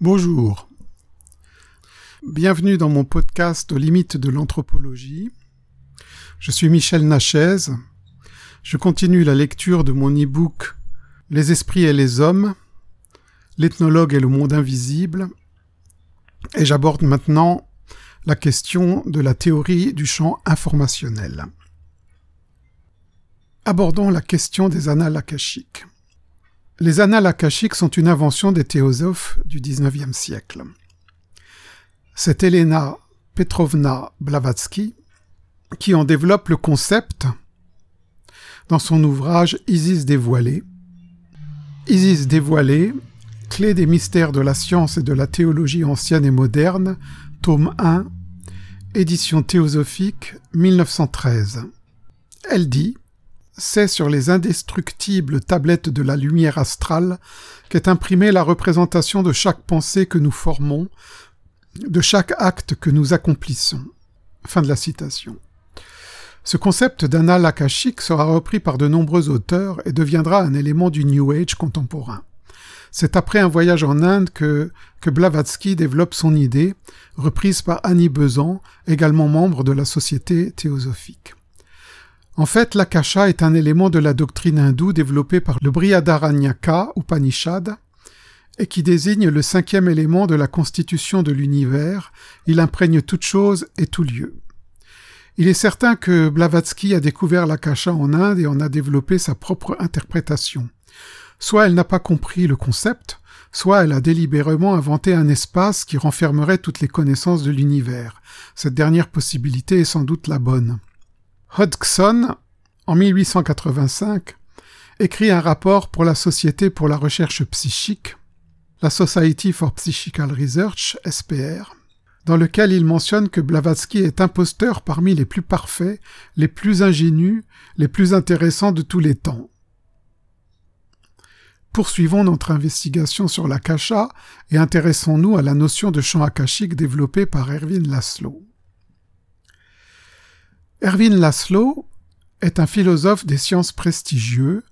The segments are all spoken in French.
Bonjour. Bienvenue dans mon podcast aux limites de l'anthropologie. Je suis Michel Nachez. Je continue la lecture de mon e-book Les esprits et les hommes, l'ethnologue et le monde invisible, et j'aborde maintenant la question de la théorie du champ informationnel. Abordons la question des annales akashiques. Les annales akashiques sont une invention des théosophes du XIXe siècle. C'est Elena Petrovna Blavatsky qui en développe le concept dans son ouvrage Isis dévoilée. Isis dévoilée, clé des mystères de la science et de la théologie ancienne et moderne, tome 1, édition théosophique 1913. Elle dit c'est sur les indestructibles tablettes de la lumière astrale qu'est imprimée la représentation de chaque pensée que nous formons, de chaque acte que nous accomplissons. Fin de la citation. Ce concept d'anal akashique sera repris par de nombreux auteurs et deviendra un élément du New Age contemporain. C'est après un voyage en Inde que, que Blavatsky développe son idée, reprise par Annie Besant, également membre de la Société théosophique. En fait, l'akasha est un élément de la doctrine hindoue développée par le Brihadaranyaka Upanishad et qui désigne le cinquième élément de la constitution de l'univers. Il imprègne toute chose et tout lieu. Il est certain que Blavatsky a découvert l'akasha en Inde et en a développé sa propre interprétation. Soit elle n'a pas compris le concept, soit elle a délibérément inventé un espace qui renfermerait toutes les connaissances de l'univers. Cette dernière possibilité est sans doute la bonne. Hodgson, en 1885, écrit un rapport pour la Société pour la recherche psychique, la Society for Psychical Research, SPR, dans lequel il mentionne que Blavatsky est imposteur parmi les plus parfaits, les plus ingénus, les plus intéressants de tous les temps. Poursuivons notre investigation sur l'akasha et intéressons-nous à la notion de champ akashique développée par Erwin Laszlo. Erwin Laszlo est un philosophe des sciences prestigieux,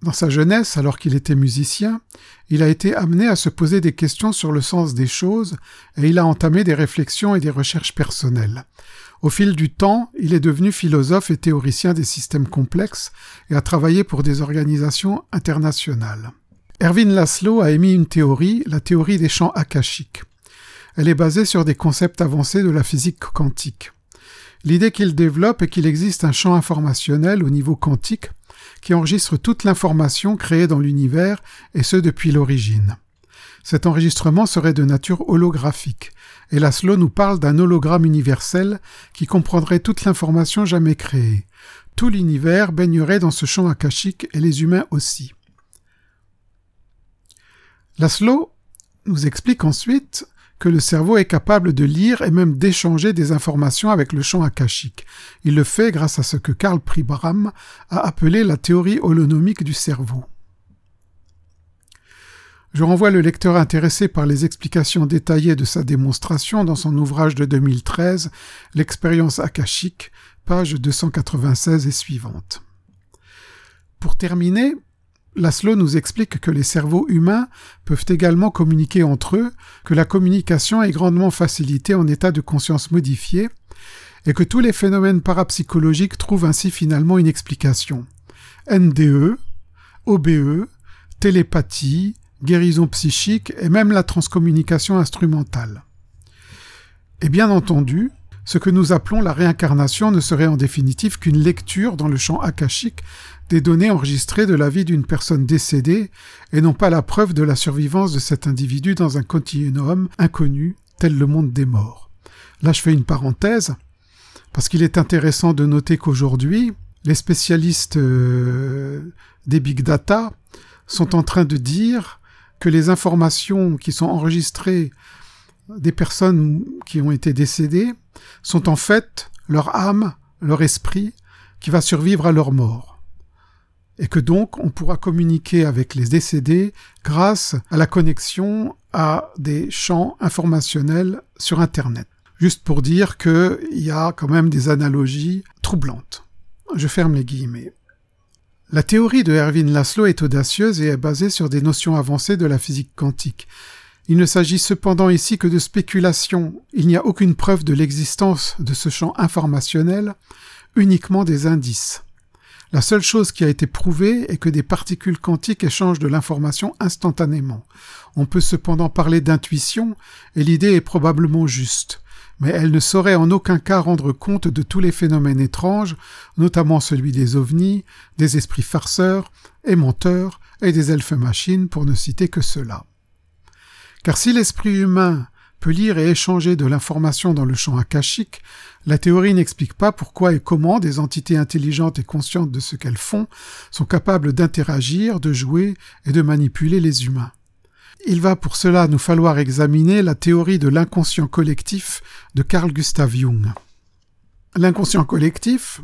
dans sa jeunesse, alors qu'il était musicien, il a été amené à se poser des questions sur le sens des choses et il a entamé des réflexions et des recherches personnelles. Au fil du temps, il est devenu philosophe et théoricien des systèmes complexes et a travaillé pour des organisations internationales. Erwin Laszlo a émis une théorie, la théorie des champs akashiques. Elle est basée sur des concepts avancés de la physique quantique. L'idée qu'il développe est qu'il existe un champ informationnel au niveau quantique qui enregistre toute l'information créée dans l'univers, et ce depuis l'origine. Cet enregistrement serait de nature holographique, et Laszlo nous parle d'un hologramme universel qui comprendrait toute l'information jamais créée. Tout l'univers baignerait dans ce champ akashique et les humains aussi. Laszlo nous explique ensuite le cerveau est capable de lire et même d'échanger des informations avec le champ akashique. Il le fait grâce à ce que Karl Pribram a appelé la théorie holonomique du cerveau. Je renvoie le lecteur intéressé par les explications détaillées de sa démonstration dans son ouvrage de 2013, L'expérience akashique, page 296 et suivante. Pour terminer, Laszlo nous explique que les cerveaux humains peuvent également communiquer entre eux, que la communication est grandement facilitée en état de conscience modifié, et que tous les phénomènes parapsychologiques trouvent ainsi finalement une explication. NDE, OBE, télépathie, guérison psychique et même la transcommunication instrumentale. Et bien entendu, ce que nous appelons la réincarnation ne serait en définitive qu'une lecture dans le champ akashique des données enregistrées de la vie d'une personne décédée et non pas la preuve de la survivance de cet individu dans un continuum inconnu tel le monde des morts. Là je fais une parenthèse parce qu'il est intéressant de noter qu'aujourd'hui les spécialistes euh, des big data sont en train de dire que les informations qui sont enregistrées des personnes qui ont été décédées sont en fait leur âme, leur esprit, qui va survivre à leur mort. Et que donc on pourra communiquer avec les décédés grâce à la connexion à des champs informationnels sur Internet. Juste pour dire qu'il y a quand même des analogies troublantes. Je ferme les guillemets. La théorie de Erwin Laszlo est audacieuse et est basée sur des notions avancées de la physique quantique. Il ne s'agit cependant ici que de spéculation, il n'y a aucune preuve de l'existence de ce champ informationnel, uniquement des indices. La seule chose qui a été prouvée est que des particules quantiques échangent de l'information instantanément. On peut cependant parler d'intuition, et l'idée est probablement juste, mais elle ne saurait en aucun cas rendre compte de tous les phénomènes étranges, notamment celui des ovnis, des esprits farceurs et menteurs, et des elfes machines, pour ne citer que cela. Car si l'esprit humain lire et échanger de l'information dans le champ akashique, la théorie n'explique pas pourquoi et comment des entités intelligentes et conscientes de ce qu'elles font sont capables d'interagir, de jouer et de manipuler les humains. Il va pour cela nous falloir examiner la théorie de l'inconscient collectif de Carl Gustav Jung. L'inconscient collectif,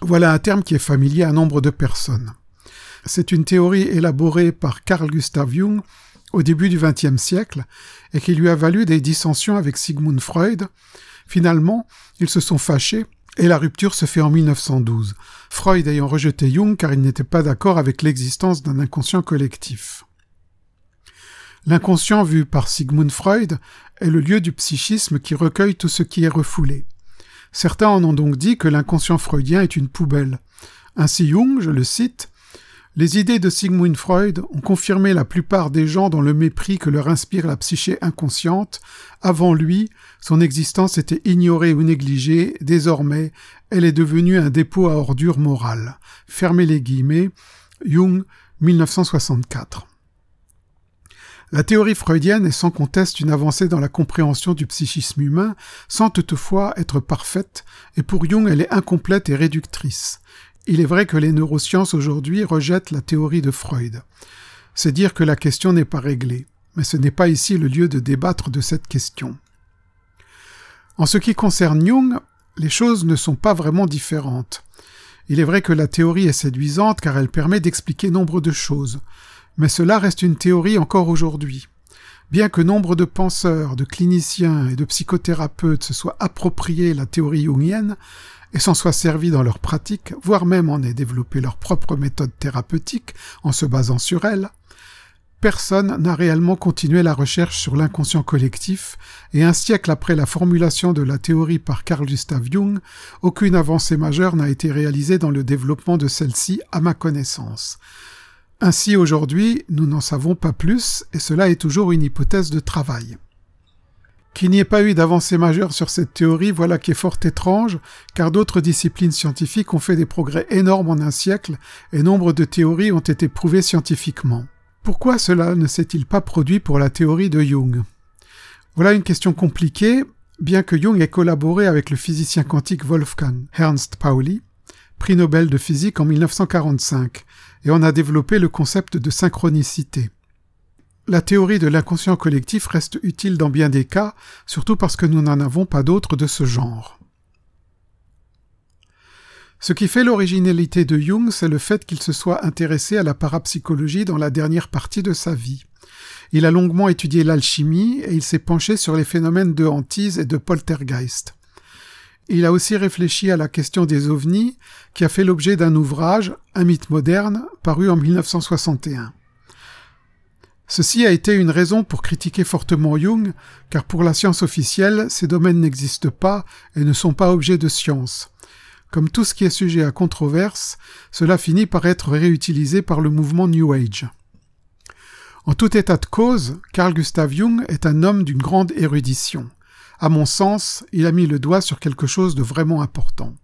voilà un terme qui est familier à nombre de personnes. C'est une théorie élaborée par Carl Gustav Jung au début du XXe siècle et qui lui a valu des dissensions avec Sigmund Freud. Finalement, ils se sont fâchés et la rupture se fait en 1912, Freud ayant rejeté Jung car il n'était pas d'accord avec l'existence d'un inconscient collectif. L'inconscient vu par Sigmund Freud est le lieu du psychisme qui recueille tout ce qui est refoulé. Certains en ont donc dit que l'inconscient freudien est une poubelle. Ainsi Jung, je le cite, les idées de Sigmund Freud ont confirmé la plupart des gens dans le mépris que leur inspire la psyché inconsciente. Avant lui, son existence était ignorée ou négligée, désormais, elle est devenue un dépôt à ordures morales. Fermez les guillemets. Jung, 1964. La théorie freudienne est sans conteste une avancée dans la compréhension du psychisme humain, sans toutefois être parfaite, et pour Jung elle est incomplète et réductrice. Il est vrai que les neurosciences aujourd'hui rejettent la théorie de Freud. C'est dire que la question n'est pas réglée, mais ce n'est pas ici le lieu de débattre de cette question. En ce qui concerne Jung, les choses ne sont pas vraiment différentes. Il est vrai que la théorie est séduisante car elle permet d'expliquer nombre de choses, mais cela reste une théorie encore aujourd'hui. Bien que nombre de penseurs, de cliniciens et de psychothérapeutes se soient appropriés la théorie jungienne, et s'en soient servis dans leur pratique, voire même en aient développé leur propre méthode thérapeutique en se basant sur elle, personne n'a réellement continué la recherche sur l'inconscient collectif, et un siècle après la formulation de la théorie par Carl Gustav Jung, aucune avancée majeure n'a été réalisée dans le développement de celle-ci à ma connaissance. Ainsi aujourd'hui, nous n'en savons pas plus, et cela est toujours une hypothèse de travail. Qu'il n'y ait pas eu d'avancée majeure sur cette théorie, voilà qui est fort étrange, car d'autres disciplines scientifiques ont fait des progrès énormes en un siècle, et nombre de théories ont été prouvées scientifiquement. Pourquoi cela ne s'est-il pas produit pour la théorie de Jung? Voilà une question compliquée, bien que Jung ait collaboré avec le physicien quantique Wolfgang Ernst Pauli, prix Nobel de physique en 1945, et on a développé le concept de synchronicité. La théorie de l'inconscient collectif reste utile dans bien des cas, surtout parce que nous n'en avons pas d'autres de ce genre. Ce qui fait l'originalité de Jung, c'est le fait qu'il se soit intéressé à la parapsychologie dans la dernière partie de sa vie. Il a longuement étudié l'alchimie et il s'est penché sur les phénomènes de hantise et de poltergeist. Il a aussi réfléchi à la question des ovnis, qui a fait l'objet d'un ouvrage, Un mythe moderne, paru en 1961. Ceci a été une raison pour critiquer fortement Jung, car pour la science officielle, ces domaines n'existent pas et ne sont pas objets de science. Comme tout ce qui est sujet à controverse, cela finit par être réutilisé par le mouvement New Age. En tout état de cause, Carl Gustav Jung est un homme d'une grande érudition. À mon sens, il a mis le doigt sur quelque chose de vraiment important.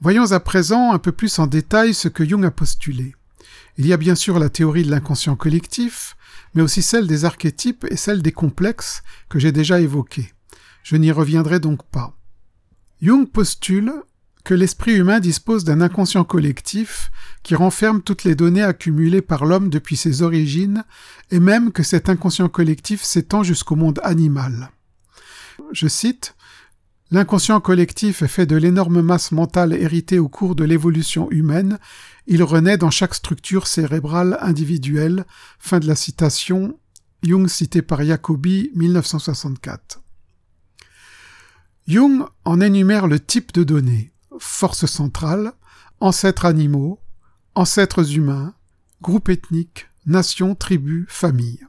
Voyons à présent un peu plus en détail ce que Jung a postulé. Il y a bien sûr la théorie de l'inconscient collectif, mais aussi celle des archétypes et celle des complexes que j'ai déjà évoquées. Je n'y reviendrai donc pas. Jung postule que l'esprit humain dispose d'un inconscient collectif qui renferme toutes les données accumulées par l'homme depuis ses origines, et même que cet inconscient collectif s'étend jusqu'au monde animal. Je cite L'inconscient collectif est fait de l'énorme masse mentale héritée au cours de l'évolution humaine. Il renaît dans chaque structure cérébrale individuelle. Fin de la citation. Jung cité par Jacobi, 1964. Jung en énumère le type de données. Force centrale, ancêtres animaux, ancêtres humains, groupe ethnique, nation, tribu, famille.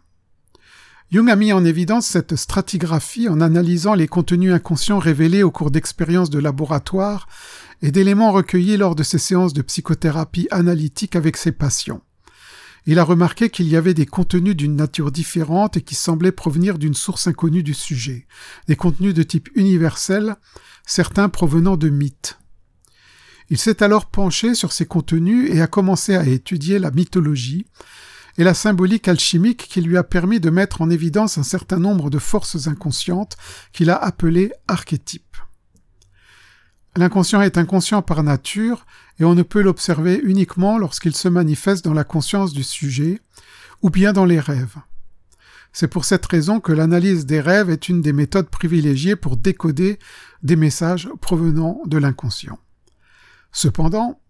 Jung a mis en évidence cette stratigraphie en analysant les contenus inconscients révélés au cours d'expériences de laboratoire et d'éléments recueillis lors de ses séances de psychothérapie analytique avec ses patients. Il a remarqué qu'il y avait des contenus d'une nature différente et qui semblaient provenir d'une source inconnue du sujet, des contenus de type universel, certains provenant de mythes. Il s'est alors penché sur ces contenus et a commencé à étudier la mythologie et la symbolique alchimique qui lui a permis de mettre en évidence un certain nombre de forces inconscientes qu'il a appelées archétypes. L'inconscient est inconscient par nature et on ne peut l'observer uniquement lorsqu'il se manifeste dans la conscience du sujet ou bien dans les rêves. C'est pour cette raison que l'analyse des rêves est une des méthodes privilégiées pour décoder des messages provenant de l'inconscient. Cependant,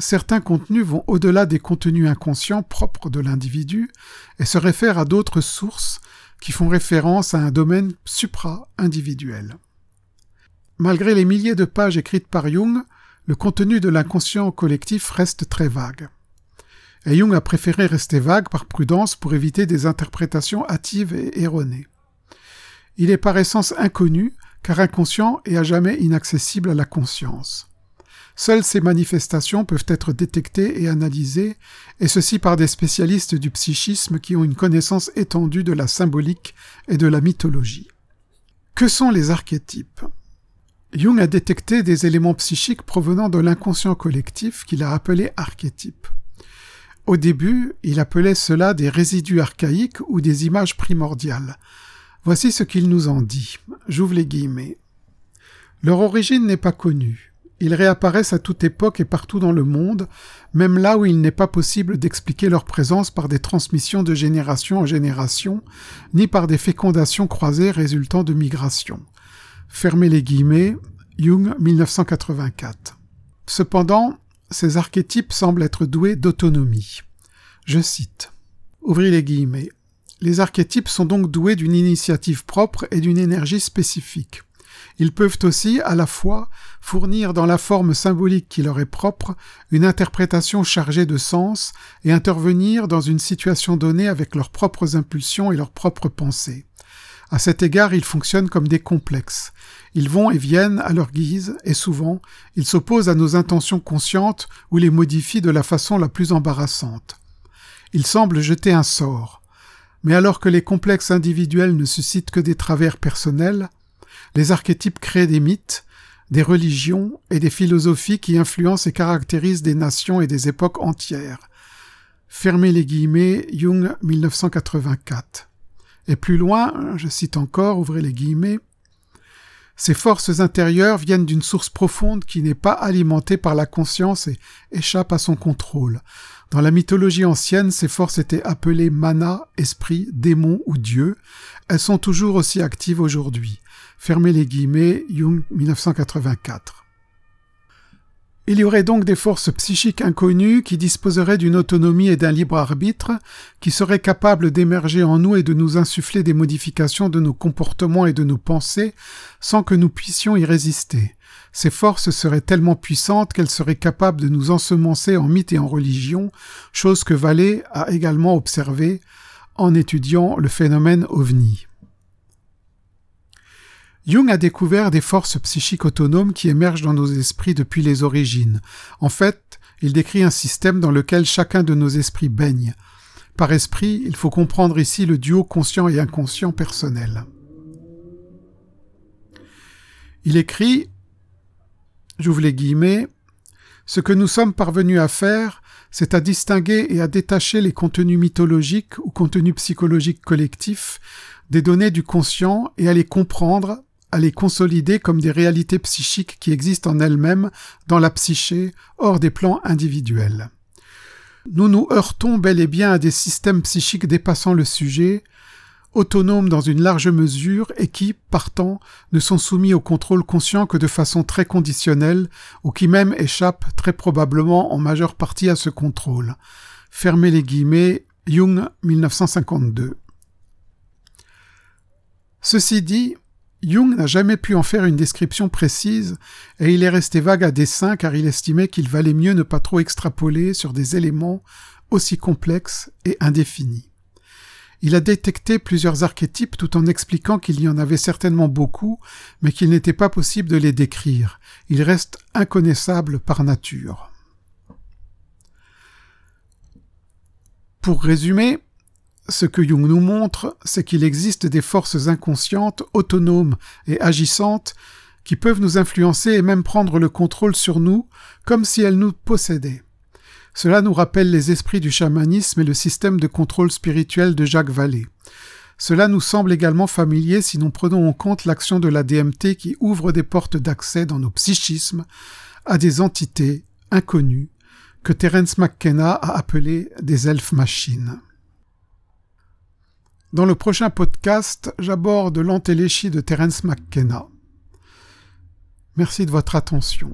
certains contenus vont au-delà des contenus inconscients propres de l'individu et se réfèrent à d'autres sources qui font référence à un domaine supra-individuel. Malgré les milliers de pages écrites par Jung, le contenu de l'inconscient collectif reste très vague. Et Jung a préféré rester vague par prudence pour éviter des interprétations hâtives et erronées. Il est par essence inconnu, car inconscient et à jamais inaccessible à la conscience. Seules ces manifestations peuvent être détectées et analysées, et ceci par des spécialistes du psychisme qui ont une connaissance étendue de la symbolique et de la mythologie. Que sont les archétypes? Jung a détecté des éléments psychiques provenant de l'inconscient collectif qu'il a appelés archétypes. Au début, il appelait cela des résidus archaïques ou des images primordiales. Voici ce qu'il nous en dit. J'ouvre les guillemets. Leur origine n'est pas connue. Ils réapparaissent à toute époque et partout dans le monde, même là où il n'est pas possible d'expliquer leur présence par des transmissions de génération en génération, ni par des fécondations croisées résultant de migrations. Fermez les guillemets, Jung 1984. Cependant, ces archétypes semblent être doués d'autonomie. Je cite. Ouvrez les guillemets. Les archétypes sont donc doués d'une initiative propre et d'une énergie spécifique. Ils peuvent aussi, à la fois, fournir dans la forme symbolique qui leur est propre une interprétation chargée de sens et intervenir dans une situation donnée avec leurs propres impulsions et leurs propres pensées. À cet égard, ils fonctionnent comme des complexes. Ils vont et viennent à leur guise, et souvent, ils s'opposent à nos intentions conscientes ou les modifient de la façon la plus embarrassante. Ils semblent jeter un sort. Mais alors que les complexes individuels ne suscitent que des travers personnels, les archétypes créent des mythes, des religions et des philosophies qui influencent et caractérisent des nations et des époques entières. Fermez les guillemets, Jung 1984. Et plus loin, je cite encore, ouvrez les guillemets, ces forces intérieures viennent d'une source profonde qui n'est pas alimentée par la conscience et échappe à son contrôle. Dans la mythologie ancienne, ces forces étaient appelées mana, esprit, démon ou dieu. Elles sont toujours aussi actives aujourd'hui. Fermez les guillemets, Jung 1984. Il y aurait donc des forces psychiques inconnues qui disposeraient d'une autonomie et d'un libre arbitre, qui seraient capables d'émerger en nous et de nous insuffler des modifications de nos comportements et de nos pensées sans que nous puissions y résister. Ces forces seraient tellement puissantes qu'elles seraient capables de nous ensemencer en mythes et en religion, chose que Vallée a également observée en étudiant le phénomène ovni. Jung a découvert des forces psychiques autonomes qui émergent dans nos esprits depuis les origines. En fait, il décrit un système dans lequel chacun de nos esprits baigne. Par esprit, il faut comprendre ici le duo conscient et inconscient personnel. Il écrit, j'ouvre les guillemets, ce que nous sommes parvenus à faire, c'est à distinguer et à détacher les contenus mythologiques ou contenus psychologiques collectifs des données du conscient et à les comprendre à les consolider comme des réalités psychiques qui existent en elles-mêmes dans la psyché, hors des plans individuels. Nous nous heurtons bel et bien à des systèmes psychiques dépassant le sujet, autonomes dans une large mesure et qui, partant, ne sont soumis au contrôle conscient que de façon très conditionnelle, ou qui même échappent très probablement en majeure partie à ce contrôle. Fermez les guillemets, Jung 1952. Ceci dit, Jung n'a jamais pu en faire une description précise, et il est resté vague à dessein car il estimait qu'il valait mieux ne pas trop extrapoler sur des éléments aussi complexes et indéfinis. Il a détecté plusieurs archétypes tout en expliquant qu'il y en avait certainement beaucoup, mais qu'il n'était pas possible de les décrire. Ils restent inconnaissables par nature. Pour résumer, ce que Jung nous montre, c'est qu'il existe des forces inconscientes, autonomes et agissantes qui peuvent nous influencer et même prendre le contrôle sur nous, comme si elles nous possédaient. Cela nous rappelle les esprits du chamanisme et le système de contrôle spirituel de Jacques Vallée. Cela nous semble également familier si nous prenons en compte l'action de la DMT qui ouvre des portes d'accès dans nos psychismes à des entités inconnues que Terence McKenna a appelées des elfes machines. Dans le prochain podcast, j'aborde l'antéléchie de Terence McKenna. Merci de votre attention.